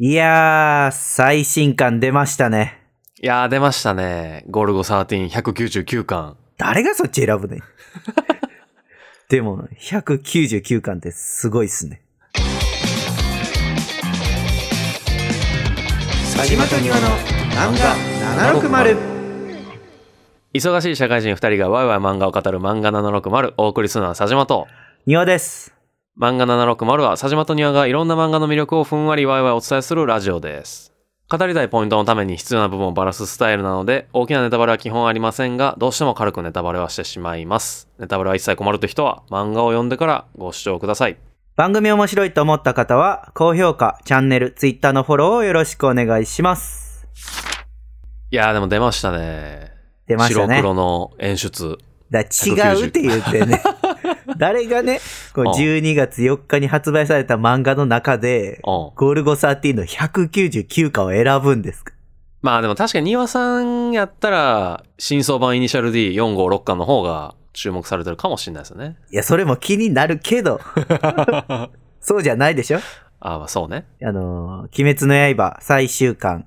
いやー、最新刊出ましたね。いやー、出ましたね。ゴルゴ13、199巻。誰がそっち選ぶねん でも、199巻ってすごいっすね。佐島と庭の漫画760忙しい社会人2人がワイワイ漫画を語る漫画760お送りするのは佐島と。庭です。漫画760は佐島と庭がいろんな漫画の魅力をふんわりワイワイお伝えするラジオです。語りたいポイントのために必要な部分をバラすスタイルなので、大きなネタバレは基本ありませんが、どうしても軽くネタバレはしてしまいます。ネタバレは一切困るという人は、漫画を読んでからご視聴ください。番組面白いと思った方は、高評価、チャンネル、ツイッターのフォローをよろしくお願いします。いやーでも出ましたね。出ましたね。白黒の演出。だ違うって言ってね。誰がね、こううん12月4日に発売された漫画の中で、うん。ゴールゴ13の199巻を選ぶんですか？まあでも確かに庭さんやったら、新装版イニシャル D456 巻の方が注目されてるかもしれないですよね。いや、それも気になるけど、そうじゃないでしょああ、まあそうね。あのー、鬼滅の刃最終巻、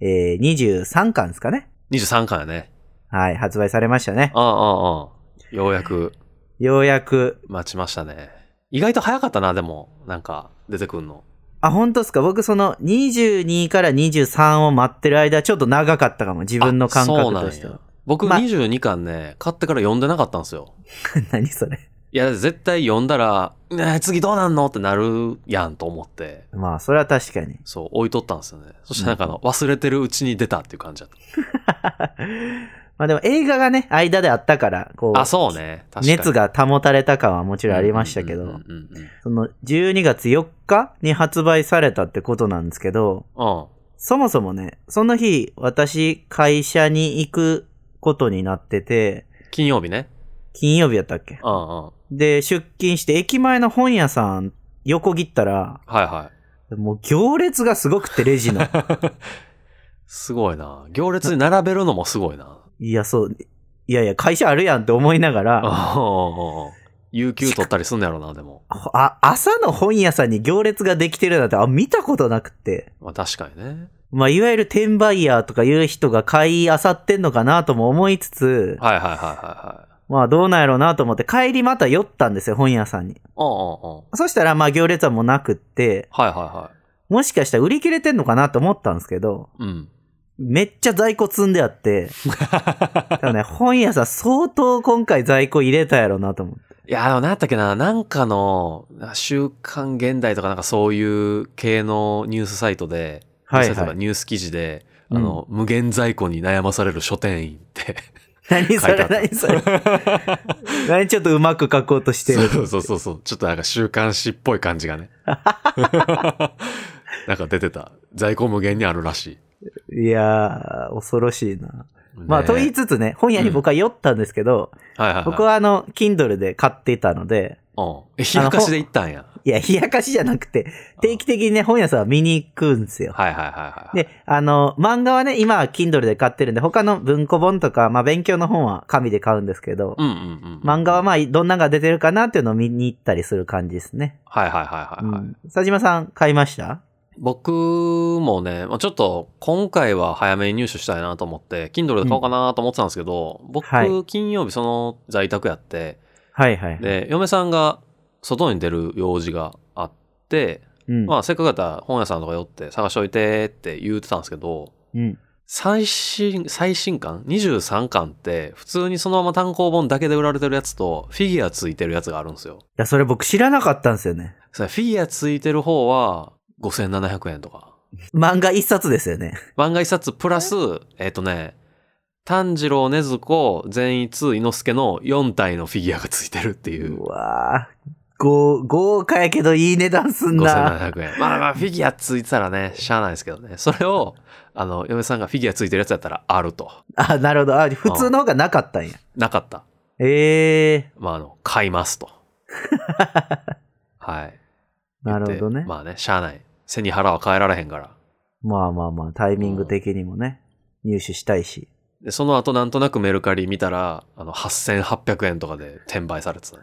えー、23巻ですかね23巻やね。はい、発売されましたね。ああ、ああ、ああ。ようやくようやく、待ちましたね。意外と早かったな、でも。なんか、出てくんの。あ、本当ですか？僕その22から23を待ってる間、ちょっと長かったかも。自分の感あそうなん覚としてはや。。僕まあ22巻ね、買ってから読んでなかったんですよ。何それ？いや、絶対読んだら、ねえ次どうなんのってなるやんと思って、まあ、それは確かに。そう、置いとったんですよね。そしてなんかあの、忘れてるうちに出たっていう感じだった。まあでも映画がね、間であったから、こう、あ、そうね。熱が保たれた感はもちろんありましたけど、その12月4日に発売されたってことなんですけど。そもそもね、その日、私、会社に行くことになってて、金曜日ね。金曜日やったっけ？うんうん。はで、出勤して駅前の本屋さん横切ったら、いはい。もう行列がすごくて、レジの。すごいな。行列に並べるのもすごいな。いや、そう、いやいや、会社あるやんって思いながら、あ有給取ったりすんのやろな、でも。あ、朝の本屋さんに行列ができてるなんて、あ、見たことなくて。まあ確かにね。まあ、いわゆる転売ヤーとかいう人が買い漁ってんのかなとも思いつつ、はいはいはいはいはい。まあどうなんやろうなと思って帰りまた寄ったんですよ、本屋さんに。うんうんうん。そしたらまあ行列はもうなくって、はいはいはもしかしたら売り切れてんのかなと思ったんですけど、い。うん。めっちゃ在庫積んであって、多分ね、本屋さん相当今回在庫入れたやろなと思って。いや、でも何やったっけな、なんかの、週刊現代とかなんかそういう系のニュースサイトで、はいはい。ニュース記事で、あの、無限在庫に悩まされる書店員って。何それ何それ何ちょっとうまく書こうとしてる。そうそうそうそう。ちょっとなんか週刊誌っぽい感じがね。なんか出てた。在庫無限にあるらしい。いやー、恐ろしいな。まあ、ねと言いつつね、本屋に僕は寄ったんですけど、はいはいはい。僕はあの、Kindle で買っていたので、うん。え、冷やかしで行ったんや。いや、冷やかしじゃなくて、定期的にね、本屋さんは見に行くんですよ。はいはいはいはい。で、あの、漫画はね、今は Kindle で買ってるんで、他の文庫本とか、まあ勉強の本は紙で買うんですけど、うんうんうん。漫画はまあ、どんなのが出てるかなっていうのを見に行ったりする感じですね。はいはいはいはい、はいうん。佐島さん、買いました？僕もね、まあ、ちょっと今回は早めに入手したいなと思って、Kindle で買おうかなと思ってたんですけど、僕、はい金曜日その在宅やって、はいはい。で、嫁さんが外に出る用事があって、うん。まあせっかくやったら本屋さんとか寄って探しといてって言ってたんですけど、うん。最新、最新巻 ?23 巻って普通にそのまま単行本だけで売られてるやつとフィギュアついてるやつがあるんですよ。いや、それ僕知らなかったんですよね。フィギュアついてる方は5700円とか。漫画一冊ですよね。漫画一冊プラス、え？っ、とね、炭治郎、禰豆子、善逸、伊之助の4体のフィギュアがついてるっていうう。わー豪豪華やけどいい値段すんな。5700円。まあまあ、フィギュアついてたらね、しゃあないですけどね。それを、あの、嫁さんがフィギュアついてるやつやったらあると。あ、なるほど。あ、普通の方がなかったんや。なかった。ええまあ、あの、買いますと。はい。ー、なるほどね。まあね、しゃあない。背に腹は変えられへんから。まあまあまあ、タイミング的にもね、入手したいし。で、その後なんとなくメルカリ見たら、あの、8800円とかで転売されてたね。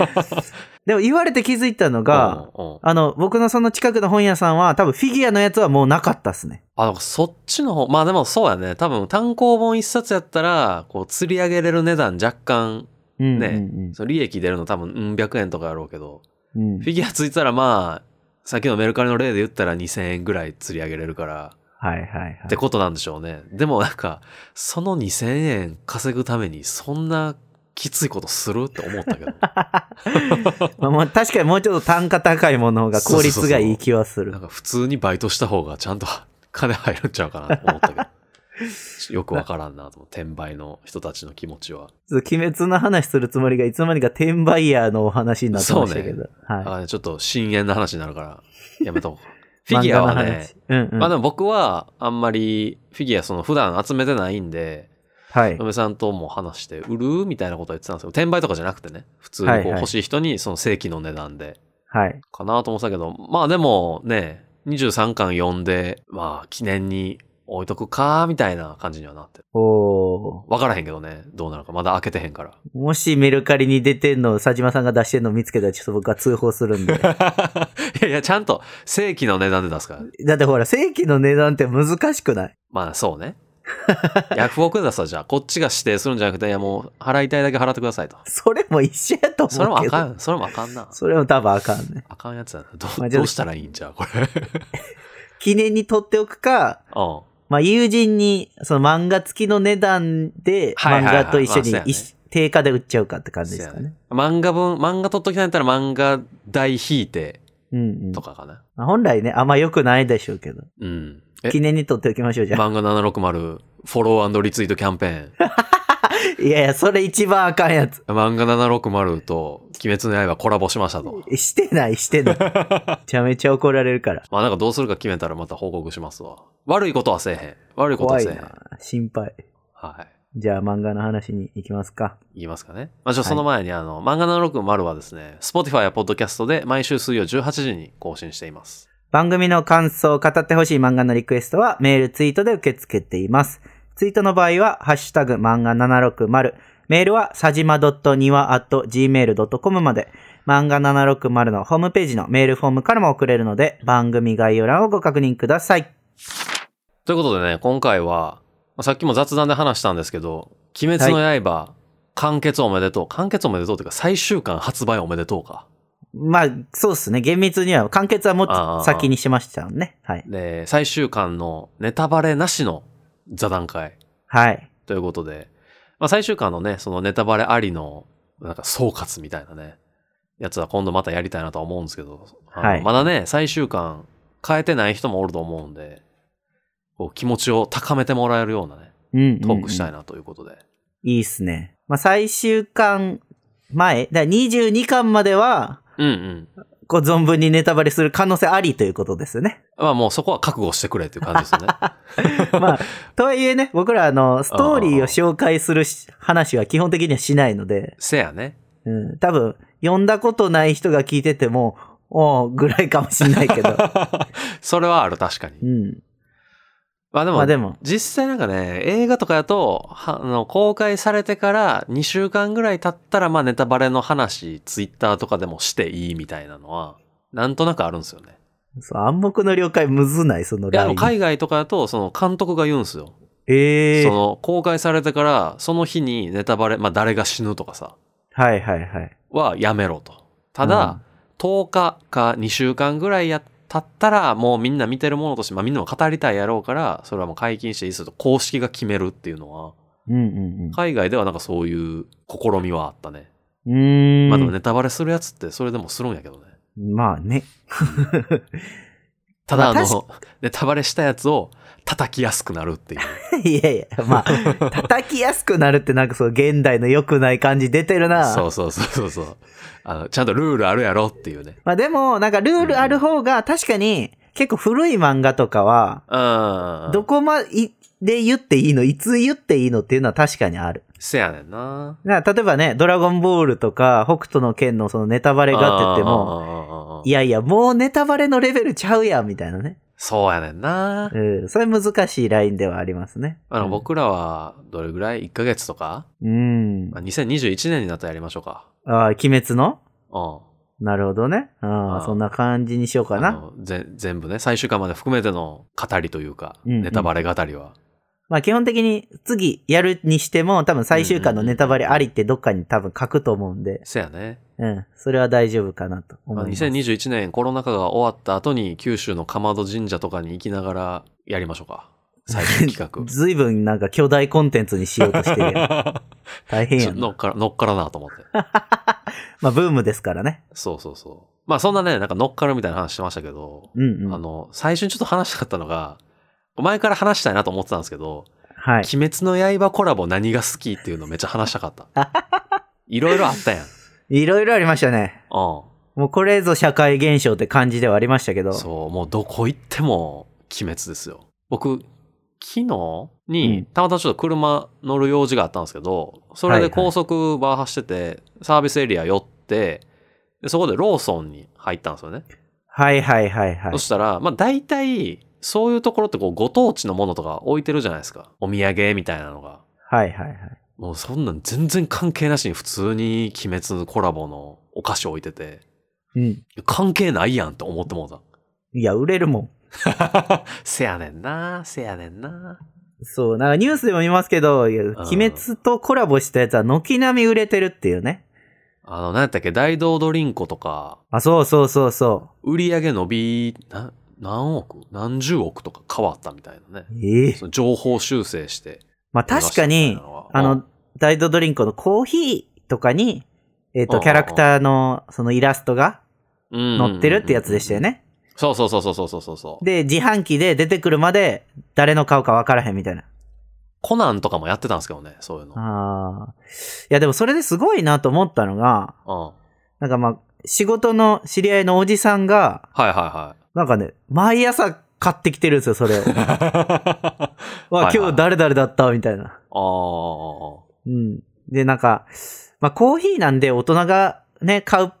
でも言われて気づいたのが、うんうんあの、僕のその近くの本屋さんは多分フィギュアのやつはもうなかったっすね。あ、そっちの方、まあでもそうやね。多分単行本一冊やったら、こう、釣り上げれる値段若干、うんねうんその利益出るの多分、うん、100円とかやろうけど、うんうんフィギュアついたらまあ、さっきのメルカリの例で言ったら2000円ぐらい釣り上げれるから、はいはいはい。ってことなんでしょうね。でもなんか、その2000円稼ぐためにそんなきついことするって思ったけど。まあ確かにもうちょっと単価高いものが効率がいい気はする なん。か普通にバイトした方がちゃんと 金入るんちゃうかなと思ったけど。よくわからんなと思う。転売の人たちの気持ちは。鬼滅の話するつもりがいつの間にか転売ヤーのお話になってましたけど。はあちょっと深淵な話になるから、やめとこう。い。フィギュアはねうんうん。まあでも僕はあんまりフィギュアその普段集めてないんで、はい。嫁さんとも話して、売るみたいなことは言ってたんですよ。転売とかじゃなくてね、普通にこう欲しい人にその正規の値段で、はい。かなと思ってたけど、まあでもね、23巻読んで、まあ記念に置いとくか、みたいな感じにはなってる。おー。わからへんけどね、どうなるか。まだ開けてへんから。もしメルカリに出てんの、佐島さんが出してんの見つけたらちょっと僕は通報するんで。いやいや、ちゃんと正規の値段で出すから。だってほら、正規の値段って難しくない？まあそうね。ヤフオクで出すわ、じゃあ。こっちが指定するんじゃなくて、いやもう払いたいだけ払ってくださいと。それも一緒やと思う。それもあかん、それもあかんな。それも多分あかんね。あかんやつやな。どどうしたらいいんじゃうこれ。記念に取っておくか、うん。まあ友人にその漫画付きの値段で漫画と一緒に定価で売っちゃうかって感じですかね。漫画分、漫画取っときたいんやったら漫画代引いてうんうんと。かかな。まあ本来ね、あんま良くないでしょうけど。うん。え？記念に取っておきましょう、じゃあ。漫画760フォローリツイートキャンペいやいや、それ一番あかんやつ。漫画760と鬼滅の刃コラボしましたと。してない、してない。めちゃめちゃ怒られるから。まあなんかどうするか決めたらまた報告しますわ。悪いことはせえへん。悪いことはせえへん。怖いな。心配。はい。じゃあ漫画の話に行きますか。言いますかね。まあ、ちょその前に、あの、漫画760はですね、Spotify や Podcast で毎週水曜18時に更新しています。番組の感想を語ってほしい漫画のリクエストはメール、ツイートで受け付けています。ツイートの場合は、ハッシュタグ漫画760。メールは、さじま .niwa.gmail.com まで、漫画760のホームページのメールフォームからも送れるので、番組概要欄をご確認ください。ということでね、今回は、まあさっきも雑談で話したんですけど、鬼滅の刃、完結おめでとう。完結おめでとうっていうか、最終巻発売おめでとうか。まあ、そうですね。厳密には、完結はもっと先にしましたね。はい。で、最終巻のネタバレなしの座談会はい。ということで、まあ、最終巻のね、そのネタバレありの、なんか総括みたいなね、やつは今度またやりたいなとは思うんですけど、はいまだね、最終巻変えてない人もおると思うんで、こう気持ちを高めてもらえるようなね、うんうんうん、トークしたいなということで。いいっすね。まあ、最終巻前、だから22巻までは、うんうん。こう存分にネタバレする可能性ありということですね。まあもうそこは覚悟してくれっていう感じですよね。まあ、とはいえね、僕らあの、ストーリーを紹介するし話は基本的にはしないので、せやね。うん、多分、読んだことない人が聞いてても、おうぐらいかもしんないけど。それはある、確かに。うん。まあでも、まあでも、実際なんかね、映画とかやと、はあの公開されてから2週間ぐらい経ったら、まあネタバレの話、ツイッターとかでもしていいみたいなのは、なんとなくあるんですよね。そう暗黙の了解むずない、そのいや。海外とかだと、その監督が言うんですよ。ええその、公開されてから、その日にネタバレ、まあ誰が死ぬとかさ、はいはいはい。はやめろと。ただ、10日か2週間ぐらいや経ったら、もうみんな見てるものとして、まあみんなも語りたいやろうから、それはもう解禁していいですよと、公式が決めるっていうのは、うんうん海外ではなんかそういう試みはあったね。うん。まあでもネタバレするやつってそれでもするんやけどね。まあね。ただあまあの、ネタバレしたやつを叩きやすくなるっていう。いやいや、まあ、叩きやすくなるってなんかそう、現代の良くない感じ出てるな。そうそうそうそうそう。あの、ちゃんとルールあるやろっていうね。まあでも、なんかルールある方が確かに結構古い漫画とかは、うん。どこまで言っていいのいつ言っていいのっていうのは確かにある。せやねんな。だから例えばね、ドラゴンボールとか、北斗の剣のそのネタバレがって言っても、もいやいや、もうネタバレのレベルちゃうやん、みたいなね。そうやねんな。うん。それ難しいラインではありますね。あの、僕らは、どれぐらい ?1 ヶ月とか、うん。まあ、2021年になったらやりましょうか。ああ、鬼滅の？うん。なるほどね。あああ、そんな感じにしようかな。全部ね、最終回まで含めての語りというか、うんうんネタバレ語りは。まあ基本的に次やるにしても多分最終回のネタバレありってどっかに多分書くと思うんで、せやね。うん。それは大丈夫かなとまあ、思います。2021年コロナ禍が終わった後に九州のかまど神社とかに行きながらやりましょうか。最終企画。ずいぶんなんか巨大コンテンツにしようとしてる 大変やん乗っから、乗っからなと思って。まあブームですからね。そうそうそう。まあそんなね、なんか乗っかるみたいな話してましたけど、うんうん。あの、最初にちょっと話したかったのが、前から話したいなと思ってたんですけど、はい。鬼滅の刃コラボ何が好きっていうのめっちゃ話したかった。いろいろあったやん。いろいろありましたね。うもうこれぞ社会現象って感じではありましたけど。ん。そう、もうどこ行っても鬼滅ですよ。僕、昨日に、うんたまたまちょっと車乗る用事があったんですけど、それで高速バー走ってて、サービスエリア寄って、でそこでローソンに入ったんですよね。はいはいはいはいそ。したら、まあ大体、そういうところってこうご当地のものとか置いてるじゃないですか。お土産みたいなのが。はいはいはい。もうそんなん全然関係なしに普通に鬼滅のコラボのお菓子置いてて、うん。関係ないやんって思ってもうた。いや、売れるもん。せやねんな、せやねんな。そう、なんかニュースでも見ますけど、鬼滅とコラボしたやつは軒並み売れてるっていうね。あの、何やったっけ、大道ドリンコとか、あ、そうそうそうそ売り上げ伸び、な、何億？何十億とか変わったみたいなね。う。ええその情報修正して。まあ確かに、あの、ダイドドリンクのコーヒーとかに、えっ、と、うんキャラクターのそのイラストが載載ってるってやつでしたよ。ね。そうそうそうそうそうそうそう。で、自販機で出てくるまで誰の顔かわからへんみたいな。コナンとかもやってたんですけどね、そういうの。ああ。いやでもそれですごいなと思ったのが、うん。なんかまあ、仕事の知り合いのおじさんが、はいはいなんかね、毎朝買ってきてるんですよ、それ を。今日誰々だったみたいな。ああ。うん。で、なんか、まあコーヒーなんで大人がね、買う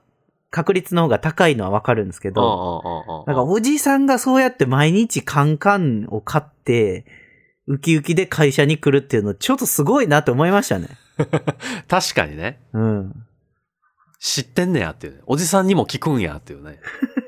確率の方が高いのはわかるんですけど、ななんかおじさんがそうやって毎日カンカンを買って、ウキウキで会社に来るっていうのちょっとすごいなって思いましたね。確かにね。うん。知ってんねやっていうね。おじさんにも聞くんやっていうね。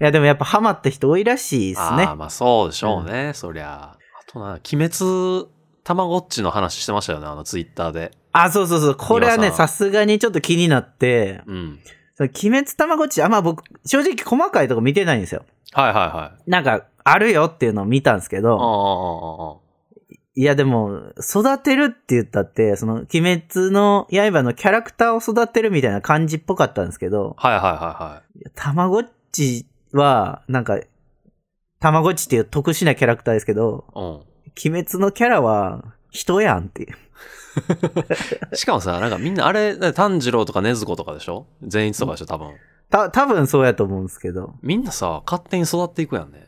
いやでもやっぱハマった人多いらしいですねああ、。まあそうでしょうね、そりゃ。あとな、鬼滅、たまごっちの話してましたよね、あのツイッターで。あ、そうそうそう。これはね、今ささすがにちょっと気になって、うん。その鬼滅たまごっち、あんま僕、正直細かいとこ見てないんですよ。はいはいはい。なんか、あるよっていうのを見たんですけああ、ど、あいやでも、育てるって言ったって、その、鬼滅の刃のキャラクターを育てるみたいな感じっぽかったんですけど、あ。はいはいはいはい。たまごっちは、なんか、たまごっちっていう特殊なキャラクターですけど、うん。鬼滅のキャラは人やんっていう。しかもさ、なんかみんなあれ、炭治郎とか禰豆子とかでしょ？善逸とかでしょ多分。た、多分そうやと思うんですけど。みんなさ、勝手に育っていくやんね。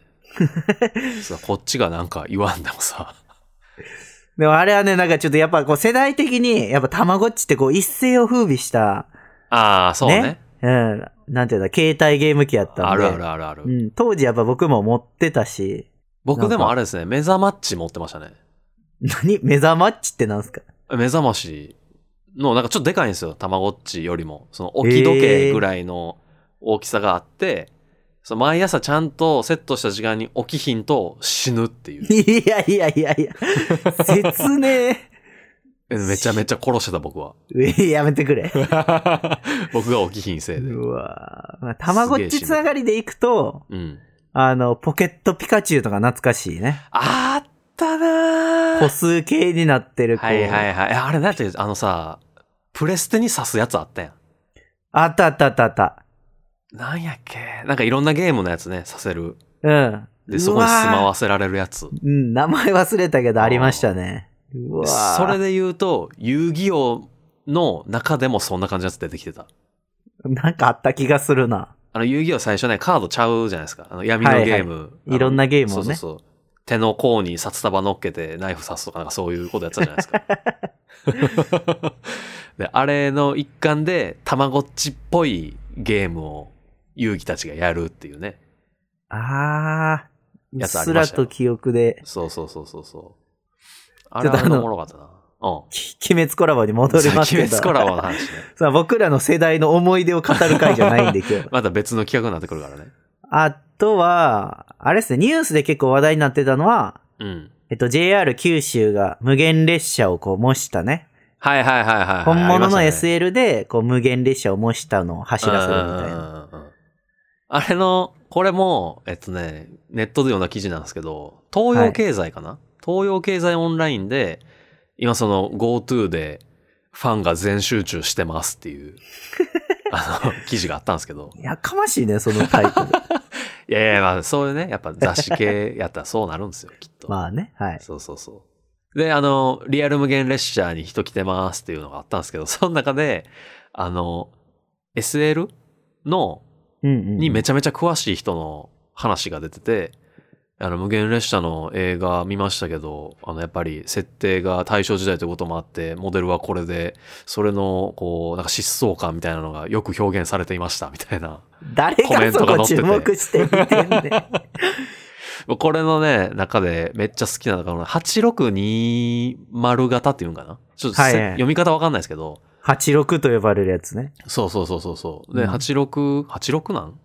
さこっちがなんか言わんでもさ。でもあれはね、なんかちょっとやっぱこう世代的に、やっぱたまごっちってこう一世を風靡した、ああ、そうね。ねうん、なんていうの、携帯ゲーム機やったんで。あるあるあるある。うん、当時やっぱ僕も持ってたし、僕でもあれですね、目覚まっち持ってましたね。何？目覚まっちってなんすか？目覚ましの、なんかちょっとでかいんですよ、たまごっちよりも。その置き時計ぐらいの大きさがあって、その毎朝ちゃんとセットした時間に起きひんと死ぬっていう。いやいやいやいや、説明。えめちゃめちゃ殺してた僕は。え やめてくれ。僕が起きひんせいで。うわまあたまごっちつながりでいくと、うん。あの、ポケットピカチュウとか懐かしいね。あったな歩ー数計になってる。はいはいはい。えあれだって、あのさ、プレステに刺すやつあったやん。あったあったあったあった。なんやっけ？なんかいろんなゲームのやつね、させる。うん。で、そこに住まわわせられるやつ。うん、名前忘れたけどありましたね。それで言うと、遊戯王の中でもそんな感じのやつ出てきてた。なんかあった気がするな。あの遊戯王最初ね、カードちゃうじゃないですか。あの闇のゲーム。はいはいいろんなゲームをねそうそうそう。手の甲に札束乗っけてナイフ刺すとかなんかそういうことやってたじゃないですか。で、あれの一環で、たまごっちっぽいゲームを遊戯たちがやるっていうね。あー。うっやつあすりましたよらと記憶で、そうそうそうそうそう。あれあれおもろかったな。うん。き鬼滅コラボに戻りますけど。鬼滅コラボの話ね。さあ僕らの世代の思い出を語る回じゃないんで今日。また別の企画になってくるからね。あとは、あれですね、ニュースで結構話題になってたのは、うん。えっと、JR 九州が無限列車をこう模したね。はいはいはいはいはい。本物の SL でこう無限列車を模したのを走らせるみたいな。うんうんうんうんあれの、これも、えっとね、ネットで読んだ記事なんですけど、東洋経済かな、東洋経済オンラインで、今その GoTo でファンが全集中してますっていう、あの、記事があったんですけど。やかましいね、そのタイトル。いやいや、まあそういうね、やっぱ雑誌系やったらそうなるんですよ、きっと。まあね、はい。そうそうそう。で、あの、リアル無限列車に人来てますっていうのがあったんですけど、その中で、あの、SL の。にめちゃめちゃ詳しい人の話が出てて、あの、無限列車の映画見ましたけど、あの、やっぱり設定が大正時代ということもあって、モデルはこれで、それの、こう、なんか疾走感みたいなのがよく表現されていました、みたいな。誰コメンがそこ注目して見てんねん。これのね、中でめっちゃ好きなのが、8620型っていうんかな？ちょっとせ、はいはい読み方わかんないですけど、86と呼ばれるやつね。そうそうそうそうそう。で、うん86、86なん？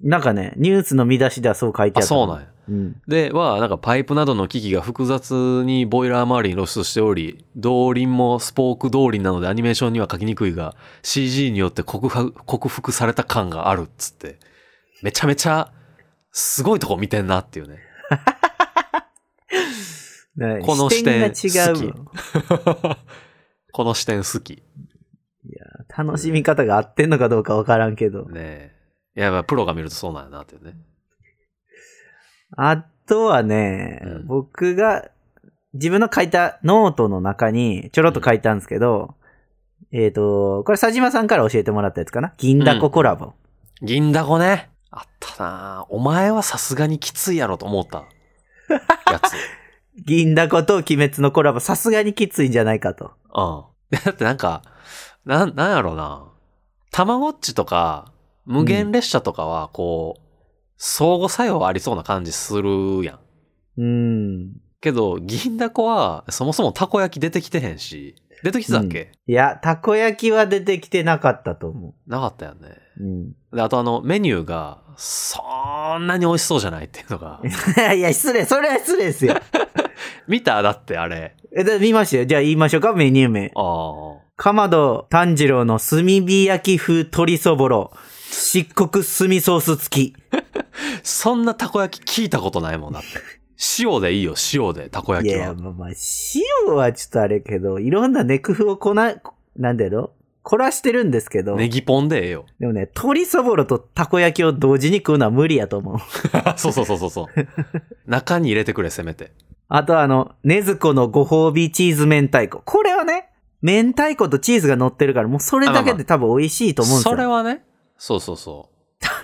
なんかね、ニュースの見出しではそう書いてああ、った。そうなんや。うん。で、は、なんかパイプなどの機器が複雑にボイラー周りに露出しており、動輪もスポーク動輪なのでアニメーションには書きにくいが、CG によって克服克服された感があるっつって、めちゃめちゃ、すごいとこ見てんなっていうね。ねこの視点視点が違う好の。この視点好き。楽しみ方が合ってんのかどうかわからんけど。ねえ。いや、やっぱプロが見るとそうなんやなっていうね。あとはね、うん僕が自分の書いたノートの中にちょろっと書いたんですけど、えっ、と、これ佐島さんから教えてもらったやつかな？銀だこコラボ。銀だこね。あったなお前はさすがにきついやろと思った。やつ。銀だこと鬼滅のコラボ、さすがにきついんじゃないかと。うん。だってなんか、なん、なんやろな。たまごっちとか、無限列車とかは、こう、相互作用ありそうな感じするやん。うん。けど、銀だこは、そもそもたこ焼き出てきてへんし、出てきてたっけ、いや、たこ焼きは出てきてなかったと思なかったよね。う。うん。で、あとあの、メニューが、そんなに美味しそうじゃないっていうのが。いや、失礼、それは失礼ですよ。見た？だってあれ。え、で見ましたよ。じゃあ言いましょうか、メニュー名。ああ。かまど炭治郎の炭火焼き風鶏そぼろ。漆黒炭ソース付き。そんなたこ焼き聞いたことないもんだって。塩でいいよ、塩で、たこ焼きは。いや、まあまあ、塩はちょっとあれけど、いろんなね、工夫をこな、なんだろ？凝らしてるんですけど、ネギポンでええよ。でもね、鶏そぼろとたこ焼きを同時に食うのは無理やと思う。そうそうそうそうそう。中に入れてくれ、せめて。あとあの、ねずこのご褒美チーズ明太子。これはね、明太子とチーズが乗ってるから、もうそれだけで多分美味しいと思うんですよ。それはね、そうそうそ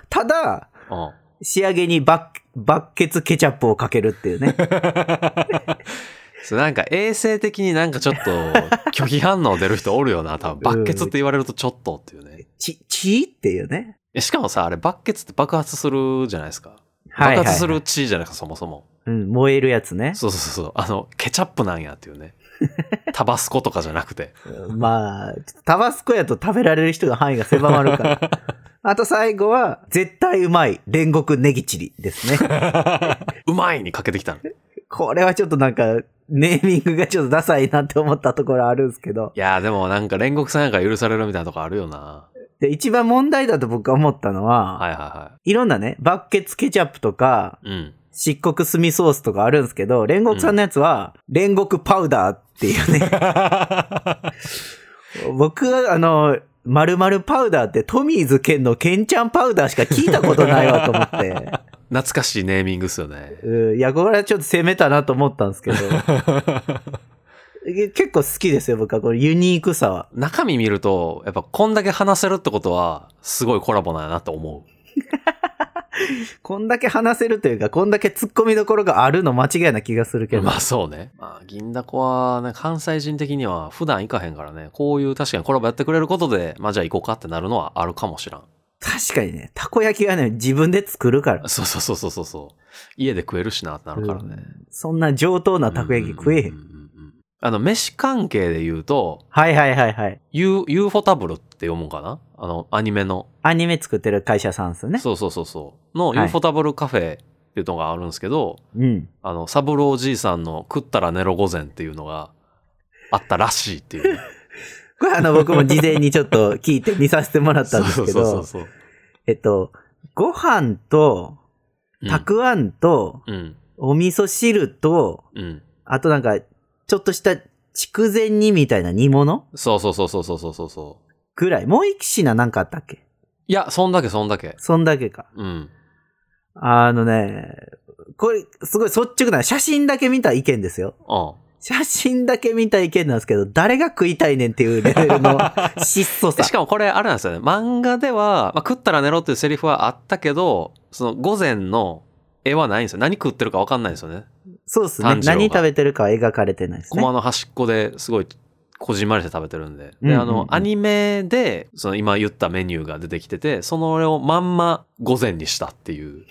ただ、う。うん。仕上げにバッ、バッケツケチャップをかけるっていうね。それなんか衛生的になんかちょっと 拒否反応出る人おるよな、多分。バッケツって言われるとちょっとっていうね。ち、ちっていうね。えしかもさ、あれバッケツって爆発するじゃないですか。爆発する血じゃないですか、そもそも。うん、燃えるやつね。そうそうそう。あの、ケチャップなんやっていうね。タバスコとかじゃなくて。まあ、タバスコやと食べられる人の範囲が狭まるから。あと最後は、絶対うまい、煉獄ネギチリですね。うまいにかけてきたの。いこれはちょっとなんか、ネーミングがちょっとダサいなって思ったところあるんですけど。やーでもなんか煉獄さんやから許されるみたいなとこあるよな。で、一番問題だと僕が思ったのは、はいはいはいろんなね、バッケツケチャップとか、い。うん。漆黒炭ソースとかあるんですけど、煉獄さんのやつは、煉獄パウダーっていうね。僕は、あの、〇〇パウダーってトミーズケンのケンちゃんパウダーしか聞いたことないわと思って。懐かしいネーミングっすよね。うんいや、これはちょっと攻めたなと思ったんですけど。え 結構好きですよ、僕は。これユニークさは。中身見ると、やっぱこんだけ話せるってことは、すごいコラボなんやなと思う。こんだけ話せるというか、こんだけ突っ込みどころがあるの間違いな気がするけど。まあそうね。まあ銀だこはね、関西人的には普段行かへんからね、こういう確かにコラボやってくれることで、まあじゃあ行こうかってなるのはあるかもしらん。確かにね、たこ焼きはね、自分で作るから。そうそうそうそうそうそう。家で食えるしなってなるからね。そんな上等なたこ焼き食えへん。うんうんうんうんあの、飯関係で言うと、はいはいはいはい。ユー、 ufotable って読むんかな？あの、アニメの。アニメ作ってる会社さんですよね。そうそうそうそう。の、はい ufotable カフェっていうのがあるんですけど、うん。あの、サブローじいさんの食ったら寝ろ午前っていうのがあったらしいっていうね、これあの、僕も事前にちょっと聞いて見させてもらったんですけそうそうど、そうえっと、ご飯と。たくあんと、うん。お味噌汁と、うん。あとなんか、ちょっとした筑前煮みたいな煮物？そうそうそうそうそうそうそうぐらい？もう一品なんかあったっけ？いや、そんだけそんだけ。そんだけか。うん。あのね、これ、すごい率直な、写真だけ見た意見ですよ。うん。写真だけ見た意見なんですけど、誰が食いたいねんっていうレベルの 質素さでし。かもこれあれなんですよね。漫画では、まあ、食ったら寝ろっていうセリフはあったけど、その午前の絵はないんですよ。何食ってるか分かんないんですよね。そうですね。何食べてるかは描かれてないですね駒。の端っこですごいこじんまりして食べてるんで。で、あの、アニメで、その今言ったメニューが出てきてて、そのをまんま午前にしたっていうい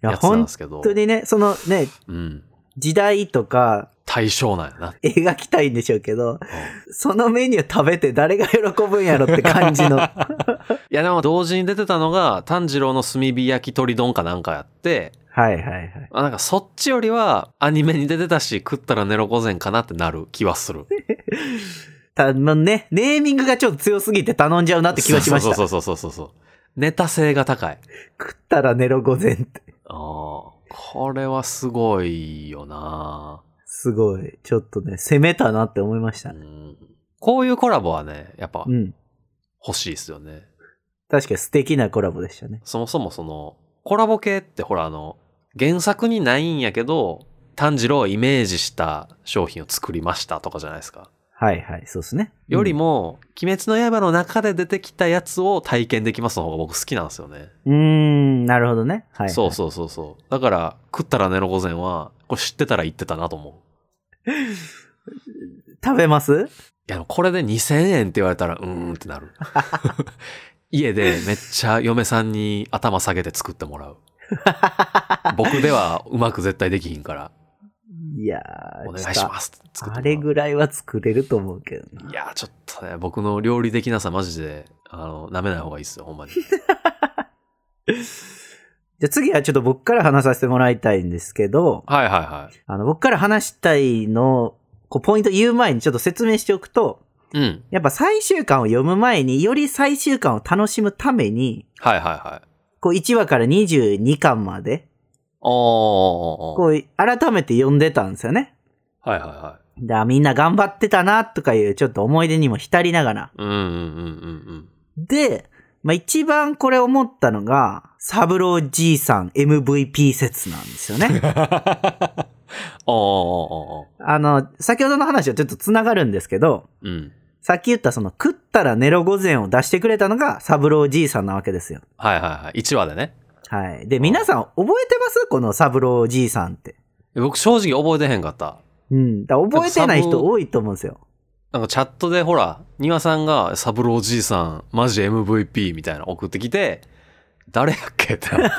や、やつなん本ですけど。当にね、そのね、うん。時代とか対象なんやな。描きたいんでしょうけど、うんそのメニュー食べて誰が喜ぶんやろって感じの。いやでも同時に出てたのが炭治郎の炭火焼き鳥丼かなんかやって、はいはいはい。あなんかそっちよりはアニメに出てたし食ったら寝ろ午前かなってなる気はする。たぶんね、ネーミングがちょっと強すぎて頼んじゃうなって気がしました。そうそうそうそうそうそう。ネタ性が高い。食ったら寝ろ午前って。ああ、これはすごいよなすごい。ちょっとね、攻めたなって思いましたうね。んこういうコラボはね、やっぱうん。欲しいですよね。確かに素敵なコラボでしたね。そもそもその、コラボ系ってほらあの、原作にないんやけど、炭治郎をイメージした商品を作りましたとかじゃないですか。はいはい、そうですね。よりも、鬼滅の刃の中で出てきたやつを体験できますの方が僕好きなんですよね。うん。うーん、なるほどね。はい、はい。そうそうそうそう。だから、食ったら寝ろ午前は、これ知ってたら言ってたなと思う。食べます？いや、これで2000円って言われたら、うーんってなる。家でめっちゃ嫁さんに頭下げて作ってもらう。僕ではうまく絶対できひんから、いやーお願いします。あれぐらいは作れると思うけどな。いや、ちょっとね、僕の料理的なさマジで、あの、舐めない方がいいっすよ、ほんまに。じゃあ次はちょっと僕から話させてもらいたいんですけど、はいはいはい。あの、僕から話したいの、こう、ポイント言う前にちょっと説明しておくと、うん。やっぱ最終巻を読む前により最終巻を楽しむために、はいはいはい。こう1話から22巻まで。こう改めて読んでたんですよね。はいはいはだからみんな頑張ってたなとかいうちょっと思い出にも浸りながら。い。うんうんうんうんで、まあ、一番これ思ったのが、サブローじいさん MVP 説なんですよね。あの、先ほどの話はちょっと繋がるんですけど、ーうん。さっき言ったその食ったらネロ御前を出してくれたのがサブローじいさんなわけですよ。はいはいはい。1話でね。はい。で、皆さん覚えてます？このサブローじいさんって。僕正直覚えてへんかった。うん。だ覚えてない人多いと思うんですよ。なんかチャットでほら、庭さんがサブローじいさん、マジ MVP みたいなの送ってきて、誰やっけってなって。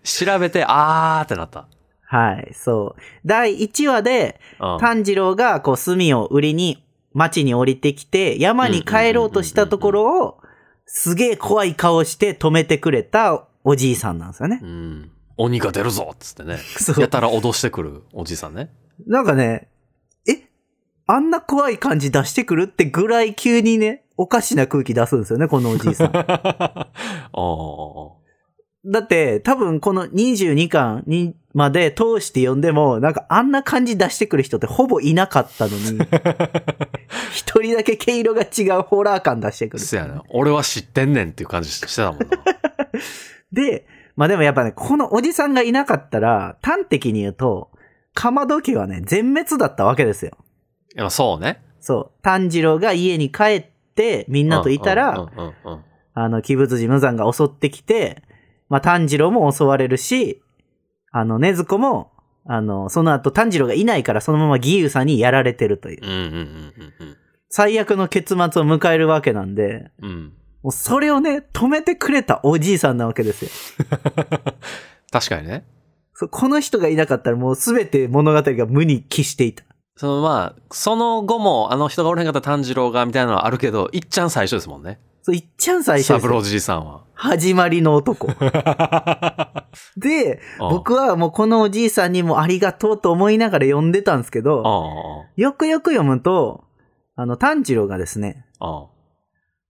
調べて、あーってなった。はい。そう。第1話で、うん。炭治郎がこう炭を売りに町に降りてきて、山に帰ろうとしたところを、すげえ怖い顔して止めてくれたおじいさんなんですよねう。ん。鬼が出るぞっつってね。やたら脅してくるおじいさんね。なんかね、え？あんな怖い感じ出してくるってぐらい急にね、おかしな空気出すんですよね、このおじいさん。ああ。だって、多分この22巻にまで通して読んでも、なんかあんな感じ出してくる人ってほぼいなかったのに、一人だけ毛色が違うホラー感出してくる。そやな。俺は知ってんねんっていう感じしてたもんな。で、まあでもやっぱね、このおじさんがいなかったら、端的に言うと、かまど家はね、全滅だったわけですよ。いやそうね。そう。炭治郎が家に帰って、みんなといたら、あの、鬼仏寺無惨が襲ってきて、まあ炭治郎も襲われるし、あの、禰豆子も、あの、その後炭治郎がいないからそのまま義勇さんにやられてるという。うんうんうんうん最悪の結末を迎えるわけなんで、うん。うん。もうそれをね、止めてくれたおじいさんなわけですよ。確かにね。この人がいなかったらもうすべて物語が無に帰していた。そのまあ、その後もあの人がおれへんかった炭治郎がみたいなのはあるけど、いっちゃん最初ですもんね。そう、いっちゃん最初でサブローじいさんは。始まりの男。で、うん僕はもうこのおじいさんにもありがとうと思いながら読んでたんですけど、あよくよく読むと、あの、炭治郎がですね、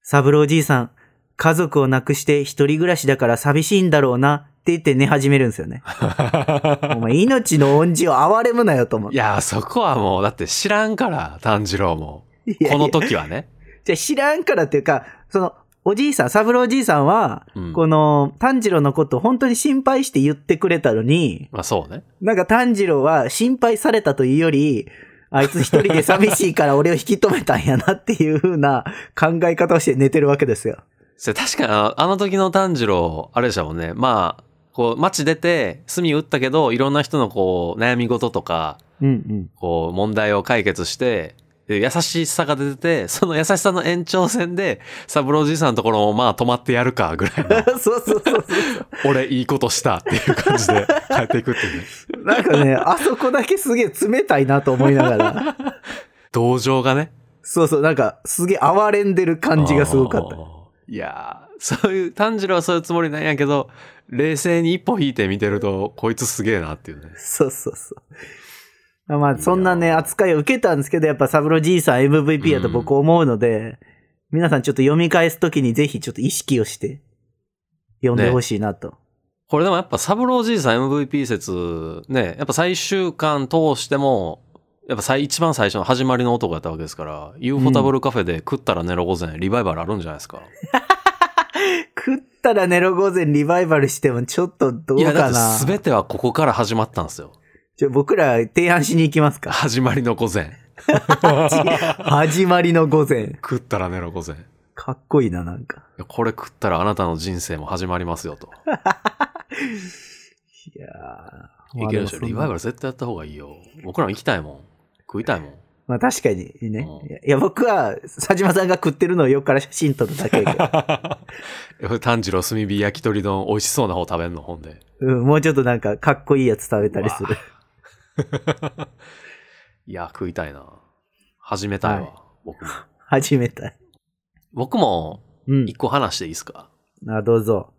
サブローじいさん、家族を亡くして一人暮らしだから寂しいんだろうなって言って寝始めるんですよね。あ。お前命の恩人を憐れむなよと思って。いや、そこはもう、だって知らんから、炭治郎も。この時はね。じゃあ知らんからっていうか、その、おじいさん、サブローじいさんは、うんこの炭治郎のことを本当に心配して言ってくれたのに、まあそうね。なんか炭治郎は心配されたというより、あいつ一人で寂しいから俺を引き止めたんやなっていう風な考え方をして寝てるわけですよ。それ確かにあの、あの時の炭治郎、あれでしたもんね。まあ、こう、街出て、炭打ったけど、いろんな人のこう、悩み事とか、うんうん。こう、問題を解決して、で優しさが出てて、その優しさの延長線で、三郎じいさんのところもまあ止まってやるか、ぐらいの、そうそうそうそう。俺いいことしたっていう感じで 帰っていくっていうね。なんかね、あそこだけすげえ冷たいなと思いながら。同情がね。そうそう、なんかすげえ哀れんでる感じがすごかった。いやーそういう、炭治郎はそういうつもりなんやけど、冷静に一歩引いて見てると、こいつすげえなっていうね。そうそうそう。まあ、そんなね、扱いを受けたんですけど、やっぱサブロじいさん MVP やと僕思うので、皆さんちょっと読み返すときにぜひちょっと意識をして読んでほしいなと。これでもやっぱサブローじいさん MVP 説、ね、やっぱ最終巻通しても、やっぱ最一番最初の始まりの男やったわけですから、UFO タブルカフェで食ったらネロ午前、リバイバルあるんじゃないですか。食ったらネロ午前リバイバルしてもちょっとどういや、だってかな。全てはここから始まったんですよ。じゃあ僕ら提案しに行きますか。始まりの午前。始まりの午前。食ったらネロ午前。いかっこいいな、なんか。やこれ食ったらあなたの人生も始まりますよと。いやーいけるでしょ。リバイバル絶対やった方がいいよ。僕らも行きたいもん。食いたいもん。まあ確かにね。うんいや僕は、佐島さんが食ってるのを横から写真撮るだけ 炭治郎炭火焼き鳥丼美味しそうな方食べんの、ほんで。うん、もうちょっとなんかかっこいいやつ食べたりする。いや、食いたいな。始めたいわ。はい僕も。始めたい。僕もうん一。個話していいですか？あ、どうぞ。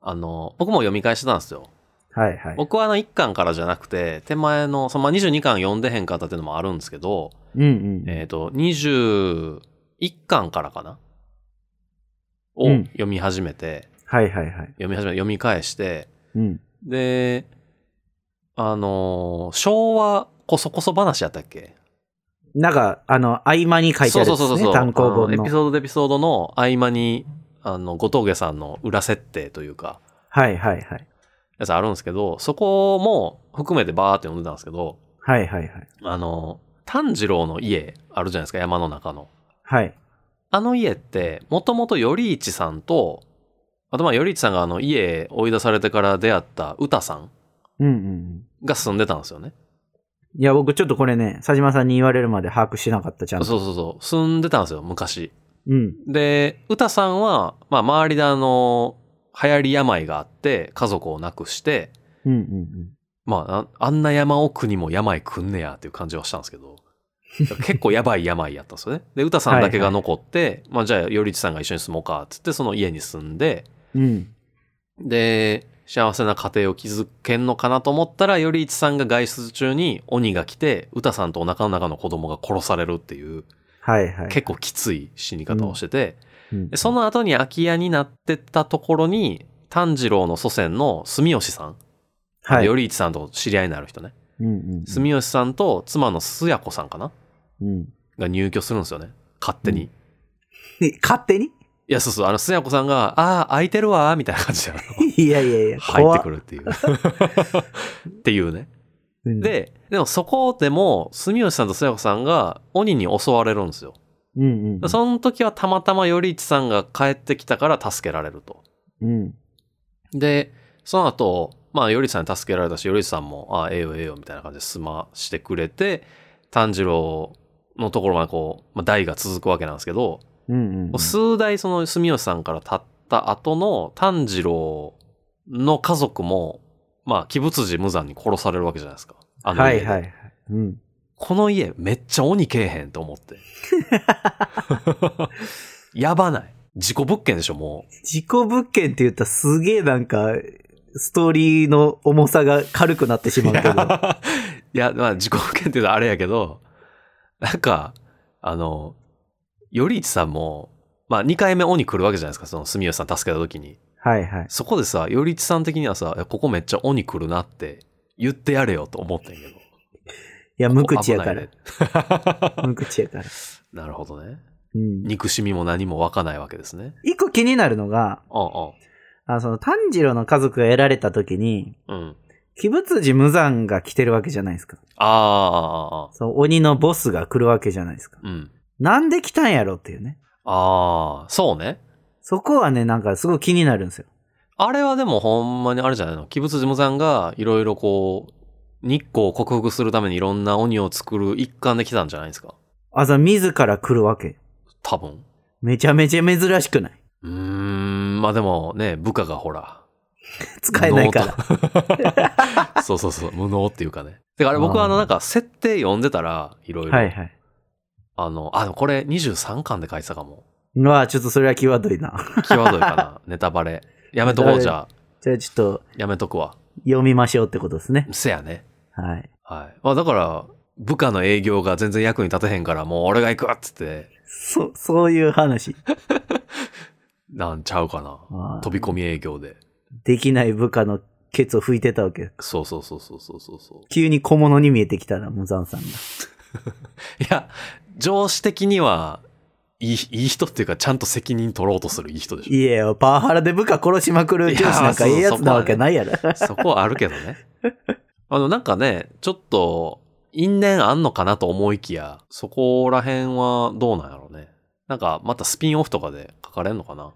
あの、僕も読み返してたんですよ。はいはい。僕はあの1巻からじゃなくて、手前の、そのまあ22巻読んでへんかったっていうのもあるんですけど、うんうん。えっ、と、21巻からかな？をうん読み始めて、はいはいはい。読み始め、読み返して、うん。で、あのー昭和こそこそ話やったっけ？なんか、あの、合間に書いてあるやつですね。単行あの本のエピ。ソードとエピソードの合間に、あの、後峠さんの裏設定というか、はいはいはい。やつあるんですけど、そこも含めてバーって読んでたんですけど、はいはいはい。あの、炭治郎の家あるじゃないですか、山の中の。はい。あの家って、もともと頼一さんと、あとまあ頼一さんがあの家追い出されてから出会った歌さんうんうんうん。が住んでたんですよね。いや、僕ちょっとこれね、佐島さんに言われるまで把握しなかった、ちゃんと。そうそうそう。住んでたんですよ、昔。うん。で、歌さんは、まあ周りであの、流行り病があって、家族を亡くして、うんうんうん。まあ、ああんな山奥にも病来んねやっていう感じはしたんですけど、結構やばい病やったんですよね。で、歌さんだけが残って、まあじゃあ、頼一さんが一緒に住もうか、つってその家に住んで、うん。で、幸せな家庭を築けんのかなと思ったら、頼一さんが外出中に鬼が来て、歌さんとお腹の中の子供が殺されるっていう、はいはい。結構きつい死に方をしてて、うんでその後に空き家になってったところに、炭治郎の祖先の住吉さん、はい。頼一さんと知り合いになる人ね。うんうん住吉さんと妻の須也子さんかな？うん。が入居するんですよね。勝手に。勝手に？いや、そうそう、あの、須也子さんが、ああ、空いてるわ、みたいな感じで いやいやいや、入ってくる。るっていう。っていうね。うん、で、でもそこでも、住吉さんと須也子さんが鬼に襲われるんですよ。うんうんうん。その時はたまたま頼一さんが帰ってきたから助けられると。うん。で、その後、まあ、頼一さんに助けられたし、頼一さんも、ああ、ええよええよ、みたいな感じで済ましてくれて、炭治郎のところまでこう、まあ、代が続くわけなんですけど、うんうんうん。数代その住吉さんから経った後の炭治郎の家族も、まあ、鬼仏寺無惨に殺されるわけじゃないですか。あのはいはいはい。うん。この家めっちゃ鬼けえへんと思って。やばない。事故物件でしょ、も事故物件って言ったらすげえなんか、ストーリーの重さが軽くなってしう。まうけど。いや、まあ、事故物件って言うとあれやけど、なんか、あの、頼一さんも、まあ、2回目鬼来るわけじゃないですか、その住吉さん助けた時に。はいはい。そこでさ、頼一さん的にはさ、ここめっちゃ鬼来るなって言ってやれよと思ってんけど。いや、無口やから 無口やから。なるほどね。うん。憎しみも何も湧かないわけですね。一個気になるのが、うんあその炭治郎の家族が得られた時に、うん。うん。鬼仏寺無惨が来てるわけじゃないですか。ああ、ああ、ああ。そう、鬼のボスが来るわけじゃないですか。うん。なんで来たんやろっていうね。ああ、そうね。そこはね、なんかすごい気になるんですよ。あれはでもほんまにあれじゃないの？鬼仏寺無惨がいろいろこう、日光を克服するためにいろんな鬼を作る一環で来たんじゃないですか？あざ、自ら来るわけ。多分。めちゃめちゃ珍しくない？うーん、まあでもね、部下がほら。使えないから。ら。そうそうそう、無能っていうかね。てかあれ僕はあのなんか設定読んでたら、いろいろ。はいはい。あの、あ、でもこれ23巻で書いてたかも。うわちょっとそれは際どいな。際どいかな。ネタバレ。やめとこう、じゃあ。じゃあちょっとやめとくわ。読みましょうってことですね。せやね。はい。はい。まあだから、部下の営業が全然役に立てへんから、もう俺が行くわっつって、そ、そういう話。なんちゃうかな。飛び込み営業で。できない部下のケツを拭いてたわけ。そうそうそうそうそうそうそう。急に小物に見えてきたら、無惨さんが。いや、上司的には、いい、いい人っていうか、ちゃんと責任取ろうとするいい人でしいやパワハラで部下殺しまくる上司なんかいやええやつなわけないやろ。ょ。そこはあるけどね。あの、なんかね、ちょっと、因縁あんのかなと思いきや、そこら辺はどうなんやろうね。なんか、またスピンオフとかで書かれんのかな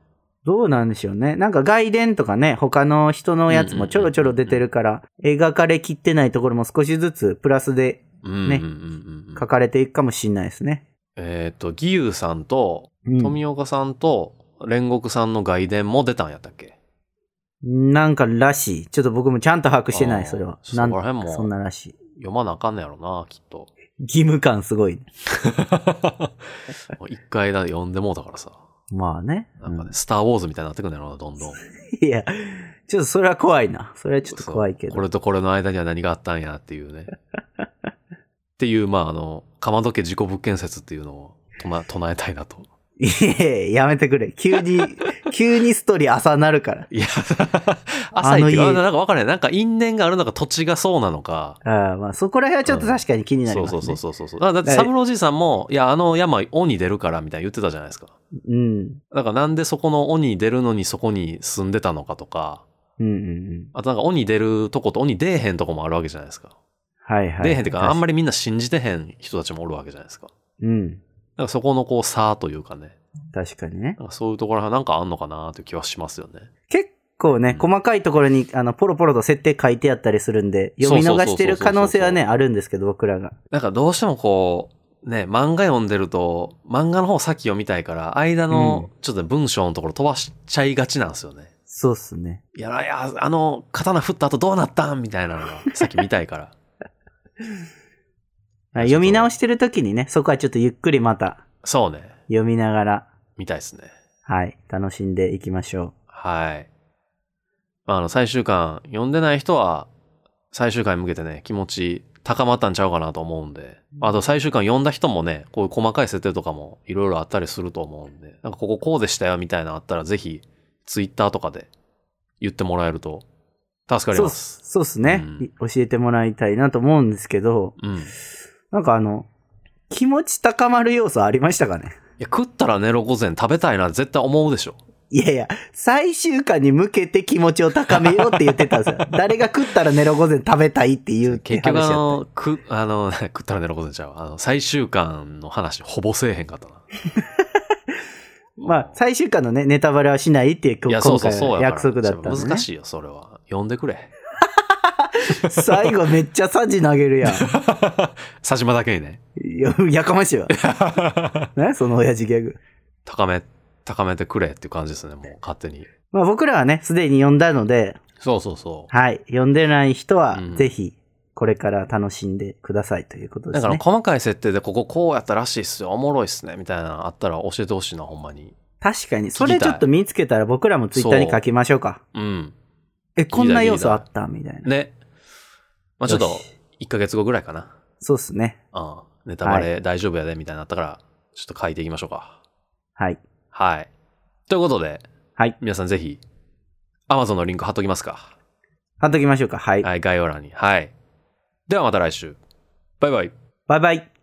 どうなんでしょうね。なんか外伝とかね、他の人のやつもちょろちょろ出てるから、描かれきってないところも少しずつプラスでねうんうんうんうんうん書かれていくかもしんないですね。えっ、と、義勇さんと、うん富岡さんと、煉獄さんの外伝も出たんやったっけ？なんからしい。ちょっと僕もちゃんと把握してない、それは。そなんこら辺もそんならしい。読まなあかんねやろな、きっと。義務感すごい。一回だ読んでもうたからさ。まあね。なんかね、うスターウォーズみたいになってくんだろうな、どんどん。ん いや、ちょっとそれは怖いな。それはちょっと怖いけど。これとこれの間には何があったんやっていうね。っていう、まあ、あの、かまど家事故物件説っていうのを唱唱えたいなと。いやいややめてくれ。急に、急にストーリー朝なるから。いや、朝行っなんか分からない。なんか因縁があるのか土地がそうなのか。ああまあそこら辺はちょっと確かに気になりそうますね。そうそうそうそう。だだって、サブローじいさんも、いや、あの山、鬼出るからみたいな言ってたじゃないですか。うん。だからなんでそこの鬼出るのにそこに住んでたのかとか、うんうんうん。あとなんか鬼出るとこと鬼出えへんとこもあるわけじゃないですか。はいはい。出えへんっていうか、あんまり。りみんな信じてへん人たちもおるわけじゃないですか。うん。だからそこのこう差というかね。確かにね。そういうところはなんかあんのかなという気はしますよね。結構ね、うん細かいところに、あの、ポロポロと設定書いてあったりするんで、読み逃してる可能性はね、あるんですけど、僕らが。なんかどうしてもこう、ね、漫画読んでると、漫画の方先読みたいから、間のちょっとね文章のところ飛ばしちゃいがちなんですよね。そうっすね。いや、いや、あの、刀振った後どうなったん？みたいなのが、さっき見たいから。読み直してる時にね、そこはちょっとゆっくりまたそうね。読みながら、見たいですね。はい、楽しんでいきましょはい。まあ、あの、最終巻、読んでない人は、最終回に向けてね、気持ち高まったんちゃうかなと思うんで。あと、最終巻読んだ人もね、こういう細かい設定とかもいろいろあったりすると思うんで、なんかこここうでしたよみたいなのあったら、ぜひ、ツイッターとかで言ってもらえると、助かります。すそうっすね、教えてもらいたいなと思うんですけど、うん。いなんかあの、気持ち高まる要素ありましたかね？や、食ったらネロ午前食べたいな絶対思うでしょ。いやいや、最終回に向けて気持ちを高めようって言ってたんですよ。誰が食ったらネロ午前食べたいって言う結局あの、く、あの、食ったらネロ午前ちゃうわ。あの、最終巻の話ほぼせえへんかったな。た。まあ、最終回のね、ネタバレはしないっていう今そうそう回そうやから。は約束だったんで、ね。難しいよ、それは。読んでくれ。最後めっちゃサジ投げるやん。佐島だけにね。いや、やかましいわ。ね？その親父ギャグ。高め、高めてくれっていう感じですね、もう勝手に。まあ僕らはね、すでに読んだので、そうそうそう。はい。読んでない人はうん、ぜひ、これから楽しんでくださいということでだから。細かい設定でこここうやったらしいっすよ、おもろいっすね、みたいなのあったら教えてほしいな、ほんまに。確かに、それちょっと見つけたら僕らもツイッターに書きましょうか。うん。え、こんな要素あったみたいな。ね。まあちょっとよし、1ヶ月後ぐらいかな。そうっすね。うん。ネタバレ大丈夫やで、みたいになったから、ちょっと書いていきましょうか。はい。はい。ということで、はい。皆さんぜひ、Amazon のリンク貼っときますか。貼っときましょうか。はい。はい、概要欄に。はい。ではまた来週。バイバイ。バイバイ。